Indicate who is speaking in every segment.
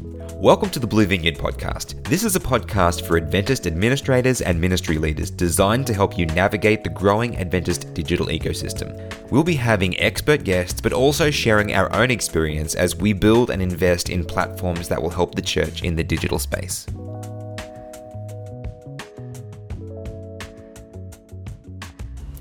Speaker 1: Welcome to the Blue Vineyard Podcast. This is a podcast for Adventist administrators and ministry leaders designed to help you navigate the growing Adventist digital ecosystem. We'll be having expert guests, but also sharing our own experience as we build and invest in platforms that will help the church in the digital space.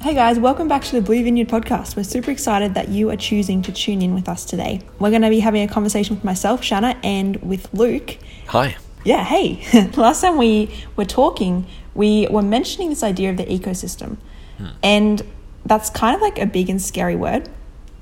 Speaker 2: Hey guys, welcome back to the Blue Vineyard podcast. We're super excited that you are choosing to tune in with us today. We're going to be having a conversation with myself, Shanna, and with Luke.
Speaker 1: Hi.
Speaker 2: Yeah, hey. Last time we were talking, we were mentioning this idea of the ecosystem. Hmm. And that's kind of like a big and scary word.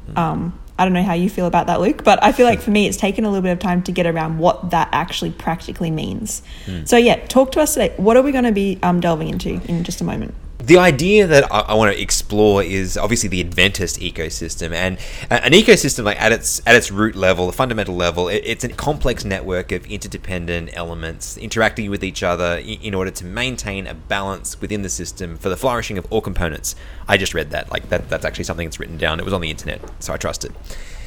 Speaker 2: Hmm. Um, I don't know how you feel about that, Luke, but I feel like for me, it's taken a little bit of time to get around what that actually practically means. Hmm. So, yeah, talk to us today. What are we going to be um, delving into in just a moment?
Speaker 1: The idea that I, I, want to explore is obviously the Adventist ecosystem, and uh, an ecosystem, like at its at its root level, the fundamental level, it, it's a complex network of interdependent elements interacting with each other in, in, order to maintain a balance within the system for the flourishing of all components. I just read that, like that. That's actually something that's written down. It was on the internet, so I trust it.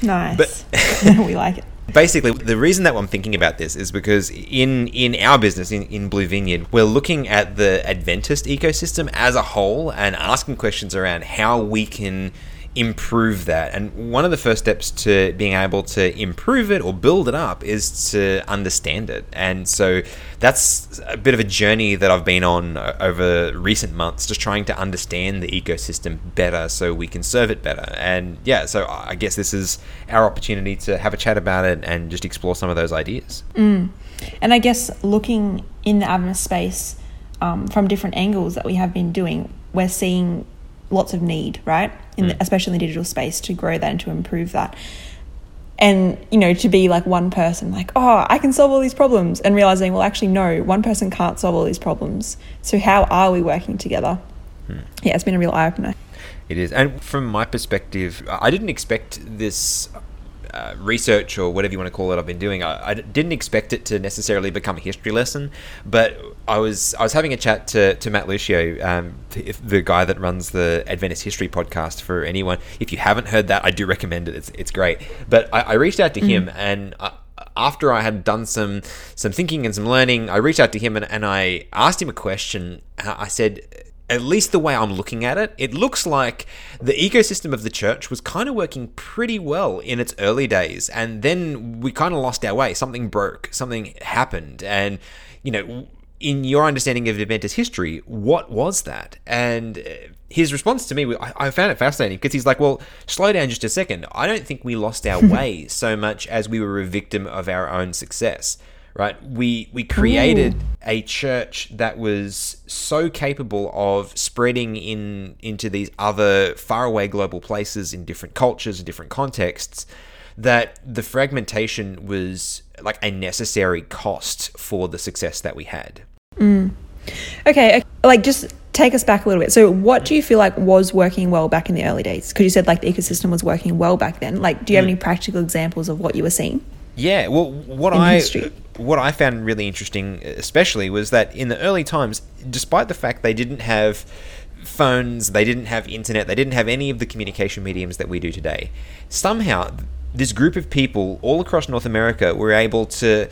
Speaker 2: Nice, but we like it
Speaker 1: basically the reason that I'm thinking about this is because in in our business in, in Blue Vineyard we're looking at the Adventist ecosystem as a whole and asking questions around how we can improve that. And one of the first steps to being able to improve it or build it up is to understand it. And so that's a bit of a journey that I've been on over recent months, just trying to understand the ecosystem better so we can serve it better. And yeah, so I guess this is our opportunity to have a chat about it and just explore some of those ideas.
Speaker 2: Mm. And I guess looking in the Adventist space um, from different angles that we have been doing, we're seeing lots of need, right? In mm. the, especially in the digital space to grow that and to improve that. And, you know, to be like one person, like, oh, I can solve all these problems, and realizing, well, actually, no, one person can't solve all these problems. So, how are we working together? Mm. Yeah, it's been a real eye opener.
Speaker 1: It is. And from my perspective, I didn't expect this uh, research or whatever you want to call it I've been doing. I, I, didn't expect it to necessarily become a history lesson, but I was I was having a chat to, to Matt Lucio, um, the guy that runs the Adventist History podcast. For anyone, if you haven't heard that, I do recommend it. It's it's great. But I, I reached out to mm. him and. I, after I had done some some thinking and some learning, I reached out to him and, and I asked him a question. I said, at least the way I'm looking at it, it looks like the ecosystem of the church was kind of working pretty well in its early days. And then we kind of lost our way. Something broke, something happened. And, you know, in your understanding of Adventist history, what was that? And uh, his response to me, I, found it fascinating because he's like, well, slow down just a second. I don't think we lost our way so much as we were a victim of our own success right? We we created Ooh. a church that was so capable of spreading in into these other faraway global places in different cultures and different contexts that the fragmentation was like a necessary cost for the success that we had.
Speaker 2: Mm. Okay, like just take us back a little bit. So, what do you feel like was working well back in the early days? Because you said like the ecosystem was working well back then. Like, do you have mm. any practical examples of what you were seeing?
Speaker 1: Yeah, well, what I history? what I found really interesting, especially, was that in the early times, despite the fact they didn't have phones, they didn't have internet, they didn't have any of the communication mediums that we do today, somehow this group of people all across North America were able to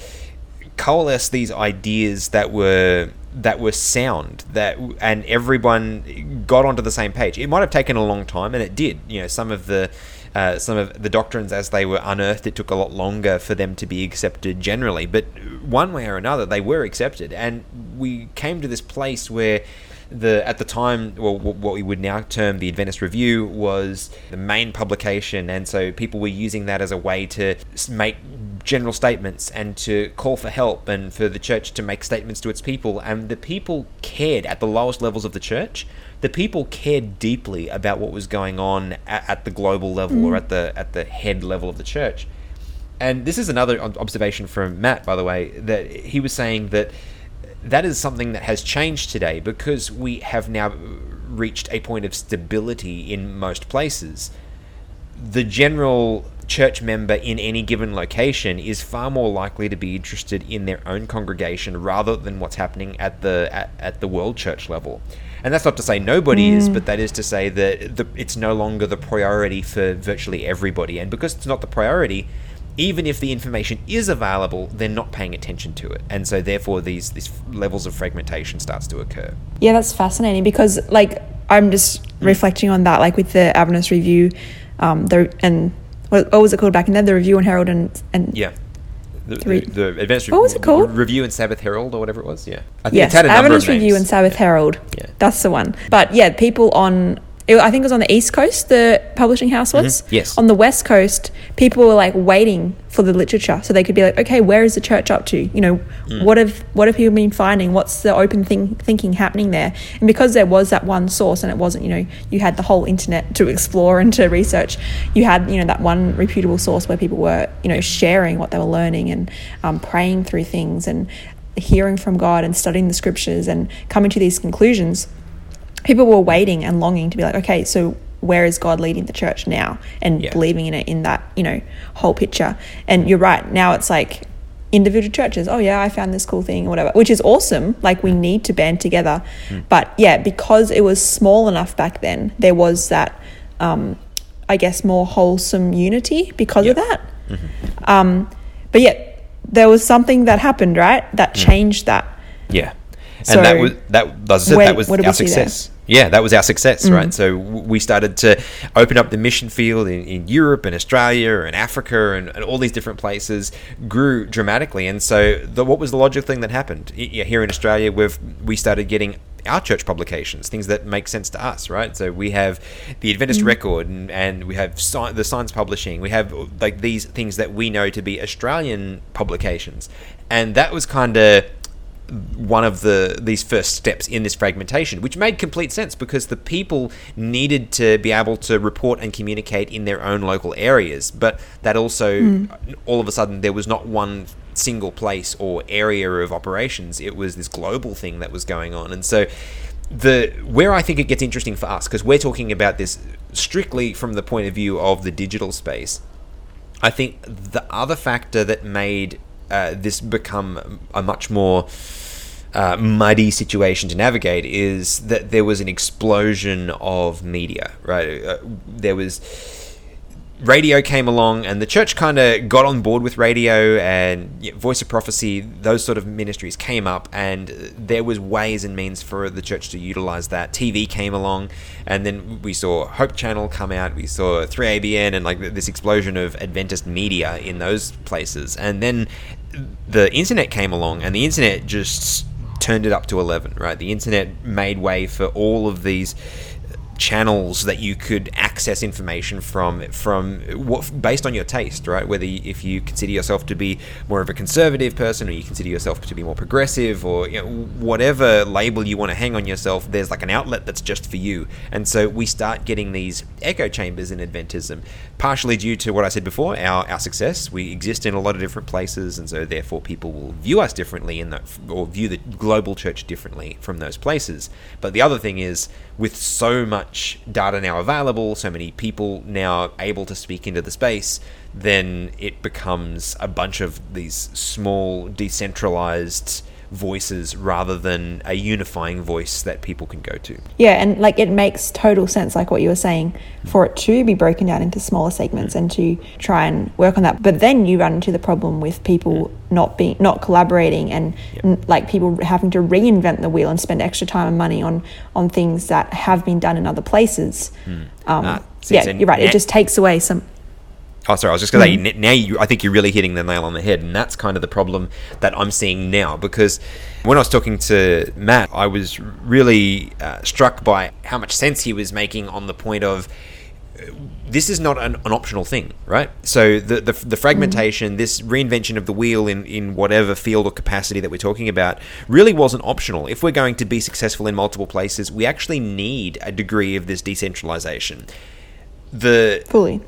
Speaker 1: coalesce these ideas that were that were sound that and everyone got onto the same page. It might have taken a long time, and it did. You know, some of the uh, some of the doctrines as they were unearthed, it took a lot longer for them to be accepted generally. But one way or another, they were accepted, and we came to this place where the at the time, well, what we would now term the Adventist Review was the main publication, and so people were using that as a way to make general statements and to call for help and for the church to make statements to its people. And the people cared at the lowest levels of the church. The people cared deeply about what was going on at, at the global level mm. or at the at the head level of the church. And this is another observation from Matt, by the way, that he was saying that that is something that has changed today because we have now reached a point of stability in most places. The general church member in any given location is far more likely to be interested in their own congregation rather than what's happening at the at, at the world church level. And that's not to say nobody mm. is, but that is to say that the, it's no longer the priority for virtually everybody. And because it's not the priority, even if the information is available, they're not paying attention to it, and so therefore these these levels of fragmentation starts to occur.
Speaker 2: Yeah, that's fascinating because like I'm just mm. reflecting on that, like with the Adventist Review, um, the and what, what was it called back in there? The Review and Herald and and
Speaker 1: yeah. The, the, the Advanced oh,
Speaker 2: what was it called?
Speaker 1: Review and Sabbath Herald or whatever it was. Yeah,
Speaker 2: I think yes, it's had a Adventist Review and Sabbath yeah. Herald. Yeah, that's the one. But yeah, people on it, I think it was on the East Coast, the publishing house was.
Speaker 1: Mm-hmm. Yes.
Speaker 2: On the West Coast, people were like waiting for the literature so they could be like, okay, where is the church up to? You know, mm. what have what have people been finding? What's the open thing, thinking happening there? And because there was that one source and it wasn't, you know, you had the whole internet to explore and to research, you had, you know, that one reputable source where people were, you know, sharing what they were learning and um, praying through things and hearing from God and studying the scriptures and coming to these conclusions people were waiting and longing to be like, okay, so where is God leading the church now? And yeah. believing in it in that, you know, whole picture. And you're right. Now it's like individual churches. Oh yeah, I found this cool thing or whatever, which is awesome. Like we need to band together. Mm. But yeah, because it was small enough back then, there was that, um, I guess, more wholesome unity because of that. Mm-hmm. Um, but yeah, there was something that happened, right? That mm. changed that.
Speaker 1: Yeah. And so that was that, that was our success yeah, that was our success, mm. right? So we started to open up the mission field in, in Europe and Australia and Africa and, and, all these different places grew dramatically. And so, the, what was the logical thing that happened here in Australia? We've we started getting our church publications, things that make sense to us, right? So we have the Adventist mm. Record, and, and we have sci- the Signs Publishing. We have like these things that we know to be Australian publications, and that was kind of one of the these first steps in this fragmentation, which made complete sense because the people needed to be able to report and communicate in their own local areas, but that also mm. all of a sudden there was not one single place or area of operations; it was this global thing that was going on, and so the where I think it gets interesting for us because we're talking about this strictly from the point of view of the digital space. I think the other factor that made uh, this become a much more uh, muddy situation to navigate is that there was an explosion of media, right? Uh, there was radio came along and the church kind of got on board with radio and voice of prophecy those sort of ministries came up and there was ways and means for the church to utilize that. Tv came along and then we saw hope channel come out we saw 3abn and like this explosion of adventist media in those places. And then the internet came along and the internet just turned it up to 11 right? The internet made way for all of these channels that you could access information from from what based on your taste right? Whether you, if you consider yourself to be more of a conservative person or you consider yourself to be more progressive or you know, whatever label you want to hang on yourself there's like an outlet that's just for you. And so we start getting these echo chambers in adventism partially due to what i said before our, our success. We exist in a lot of different places and so therefore people will view us differently in that or view the global church differently from those places. But the other thing is with so much data now available, so many people now able to speak into the space, then it becomes a bunch of these small, decentralized voices rather than a unifying voice that people can go to.
Speaker 2: Yeah, and like it makes total sense, like what you were saying, for it to be broken down into smaller segments and to try and work on that. But then you run into the problem with people not being not collaborating and yep. n- like people having to reinvent the wheel and spend extra time and money on on things that have been done in other places. Mm. Um, ah, yeah, you're right. It just takes away some
Speaker 1: Oh, sorry. I was just going to say now. You, I think you're really hitting the nail on the head, and that's kind of the problem that I'm seeing now. Because when I was talking to Matt, I was really uh, struck by how much sense he was making on the point of uh, this is not an, an optional thing, right? So the the, the fragmentation, mm. this reinvention of the wheel in in whatever field or capacity that we're talking about, really wasn't optional. If we're going to be successful in multiple places, we actually need a degree of this decentralization. The
Speaker 2: fully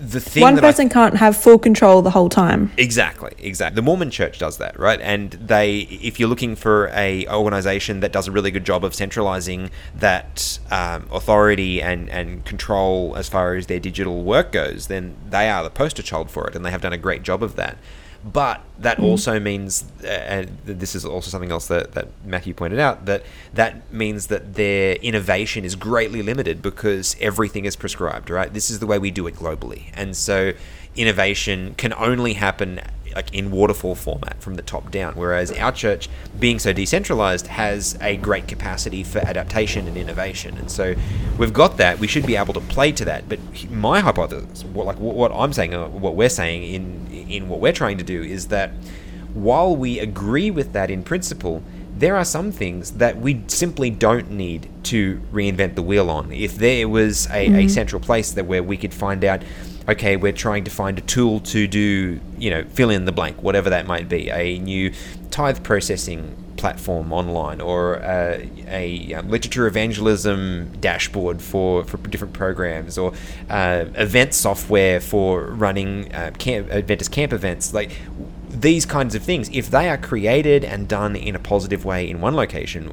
Speaker 1: the thing
Speaker 2: one person I, can't have full control the whole time.
Speaker 1: Exactly exactly. The mormon church does that right? And they if you're looking for a organization that does a really good job of centralizing that um, authority and and control as far as their digital work goes then they are the poster child for it and they have done a great job of that but that also means, uh, and this is also something else that, that Matthew pointed out, that that means that their innovation is greatly limited because everything is prescribed, right? This is the way we do it globally. And so innovation can only happen like in waterfall format from the top down whereas our church being so decentralized has a great capacity for adaptation and innovation. And so we've got that. We should be able to play to that. But my hypothesis what, like what i'm saying uh, what we're saying in in what we're trying to do is that while we agree with that in principle there are some things that we simply don't need to reinvent the wheel on. If there was a, mm-hmm. a central place that where we could find out, okay, we're trying to find a tool to do, you know, fill in the blank, whatever that might be, a new tithe processing platform online or uh, a literature evangelism dashboard for, for different programs or uh, event software for running uh, camp, Adventist camp events. Like these kinds of things, if they are created and done in a positive way in one location,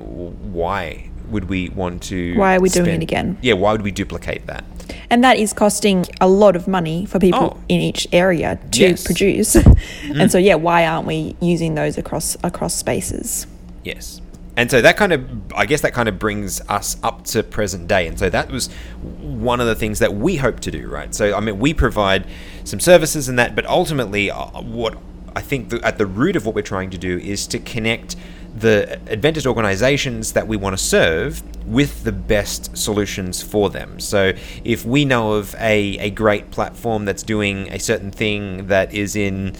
Speaker 1: why would we want to?
Speaker 2: Why are we spend, doing it again?
Speaker 1: Yeah, why would we duplicate that?
Speaker 2: And that is costing a lot of money for people oh. in each area to yes. produce. mm. And so, yeah, why aren't we using those across across spaces?
Speaker 1: Yes. And so that kind of, I guess that kind of brings us up to present day. And so that was one of the things that we hope to do, right? So, I mean, we provide some services and that, but ultimately, uh, what I think the, at the root of what we're trying to do is to connect the Adventist organizations that we want to serve with the best solutions for them. So, if we know of a, a great platform that's doing a certain thing that is in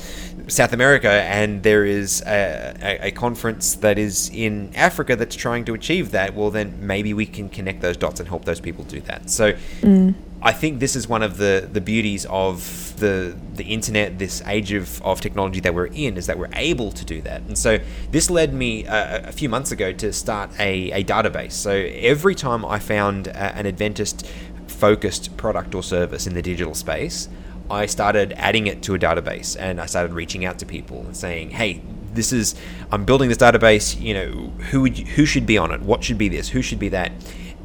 Speaker 1: South America and there is a, a, a, conference that is in Africa that's trying to achieve that, well, then maybe we can connect those dots and help those people do that. So, mm. I think this is one of the, the beauties of the the internet, this age of, of technology that we're in, is that we're able to do that. And so this led me uh, a few months ago to start a, a database. So every time I found a, an Adventist focused product or service in the digital space, I started adding it to a database and I started reaching out to people and saying, hey, this is I'm building this database, you know, who would who should be on it? What should be this? Who should be that?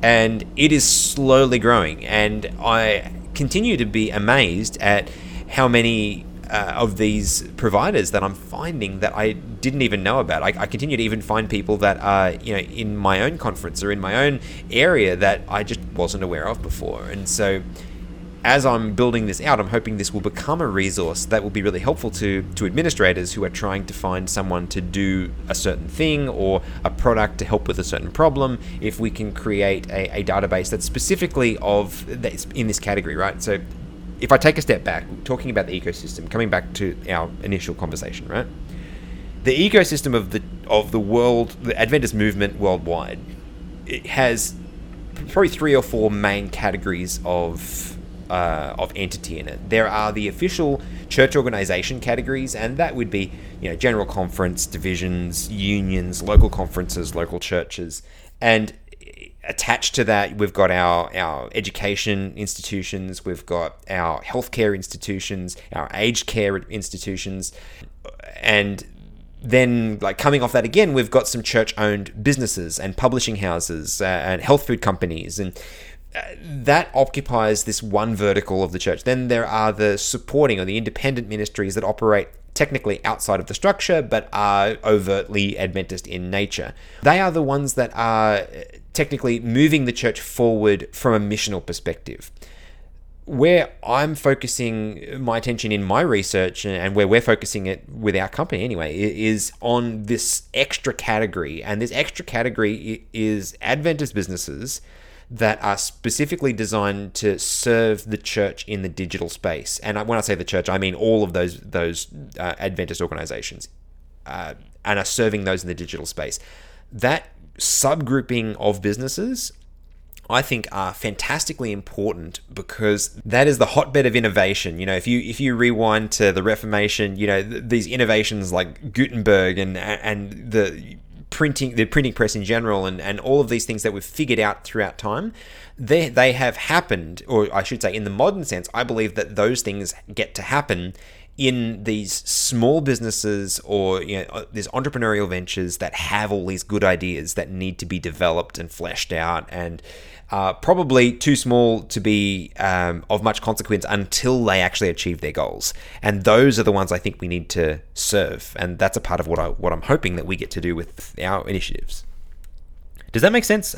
Speaker 1: And it is slowly growing. And I continue to be amazed at how many uh, of these providers that I'm finding that I didn't even know about. I, I, continue to even find people that are, you know, in my own conference or in my own area that I just wasn't aware of before. And so as I'm building this out, I'm hoping this will become a resource that will be really helpful to, to administrators who are trying to find someone to do a certain thing or a product to help with a certain problem. If we can create a, a database that's specifically of that's in this category, right? So if I take a step back, talking about the ecosystem, coming back to our initial conversation, right? The ecosystem of the of the world, the Adventist movement worldwide, it has probably three or four main categories of uh, of entity in it. There are the official church organization categories, and that would be you know general conference, divisions, unions, local conferences, local churches, and attached to that we've got our our education institutions, we've got our healthcare institutions, our aged care institutions, and then like coming off that again we've got some church owned businesses and publishing houses uh, and health food companies and that occupies this one vertical of the church. Then there are the supporting or the independent ministries that operate technically outside of the structure but are overtly Adventist in nature. They are the ones that are uh, technically moving the church forward from a missional perspective. Where I'm focusing my attention in my research uh, and where we're focusing it with our company anyway is on this extra category. And this extra category is Adventist businesses that are specifically designed to serve the church in the digital space. And when I say the church, I mean all of those those uh, Adventist organizations, uh, and are serving those in the digital space. That subgrouping of businesses I think are fantastically important because that is the hotbed of innovation. You know, if you if you rewind to the Reformation, you know th- these innovations like Gutenberg and and the printing, the printing press in general, and, and all of these things that we've figured out throughout time, they, they have happened, or I should say, in the modern sense, I believe that those things get to happen in these small businesses or you know uh, these entrepreneurial ventures that have all these good ideas that need to be developed and fleshed out and uh, probably too small to be um, of much consequence until they actually achieve their goals. And those are the ones I think we need to serve. And that's a part of what I what I'm hoping that we get to do with our initiatives. Does that make sense?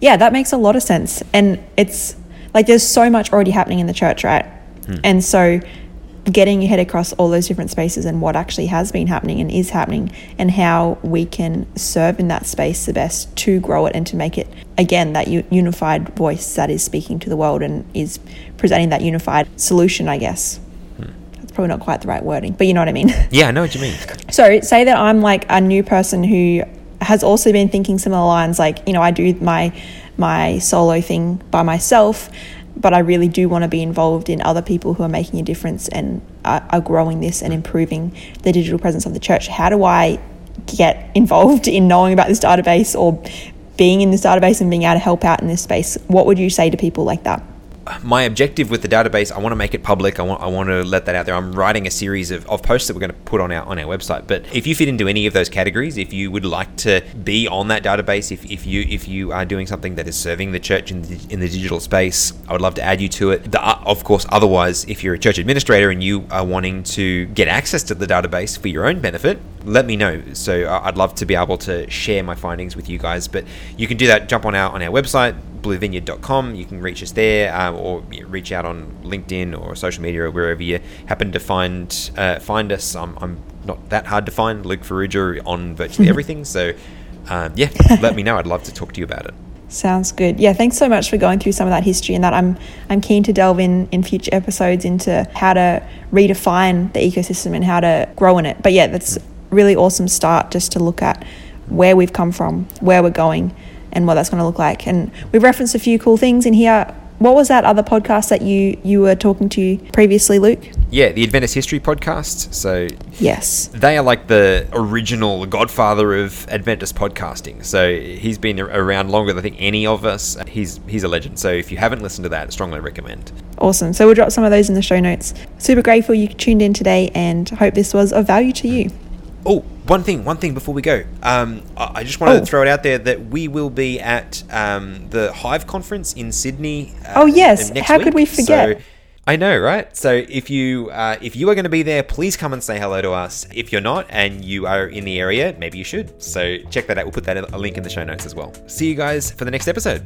Speaker 2: Yeah, that makes a lot of sense. And it's like there's so much already happening in the church, right? Hmm. And so getting your head across all those different spaces and what actually has been happening and is happening and how we can serve in that space the best to grow it and to make it again that unified voice that is speaking to the world and is presenting that unified solution i guess. Hmm. that's probably not quite the right wording but you know what i mean.
Speaker 1: Yeah i know what you mean.
Speaker 2: So say that i'm like a new person who has also been thinking similar lines like you know i do my my solo thing by myself but I really do want to be involved in other people who are making a difference and are, are growing this and improving the digital presence of the church. How do I get involved in knowing about this database or being in this database and being able to help out in this space? What would you say to people like that?
Speaker 1: My objective with the database, I want to make it public. I want, I want to let that out there. I'm writing a series of, of posts that we're going to put on our on our website. But if you fit into any of those categories, if you would like to be on that database, if, if you if you are doing something that is serving the church in the, in the digital space, I would love to add you to it. The, uh, of course, otherwise, if you're a church administrator and you are wanting to get access to the database for your own benefit, let me know. So uh, I'd love to be able to share my findings with you guys. But you can do that. Jump on our on our website bluevineyard.com. You can reach us there um, or reach out on LinkedIn or social media or wherever you happen to find uh, find us. I'm, I'm, not that hard to find. Luke Farrugia on virtually everything. So, um, yeah, let me know. I'd love to talk to you about it.
Speaker 2: Sounds good. Yeah, thanks so much for going through some of that history and that I'm I'm keen to delve in in future episodes into how to redefine the ecosystem and how to grow in it. But yeah, that's really awesome start just to look at where we've come from, where we're going, and what that's going to look like. And we've referenced a few cool things in here. What was that other podcast that you you were talking to previously, Luke?
Speaker 1: Yeah, the Adventist History podcast. So
Speaker 2: yes,
Speaker 1: they are like the original godfather of Adventist podcasting. So he's been around longer than I think any of us. He's he's a legend. So if you haven't listened to that, I strongly recommend.
Speaker 2: Awesome. So we'll drop some of those in the show notes. Super grateful you tuned in today, and hope this was of value to you.
Speaker 1: Oh, one thing, one thing before we go. Um, I just wanted oh. to throw it out there that we will be at um, the Hyve conference in Sydney.
Speaker 2: Uh, oh yes, how week. could we forget?
Speaker 1: So, I know, right? So if you uh, if you are going to be there, please come and say hello to us. If you're not and you are in the area, maybe you should. So check that out. We'll put that a link in the show notes as well. See you guys for the next episode.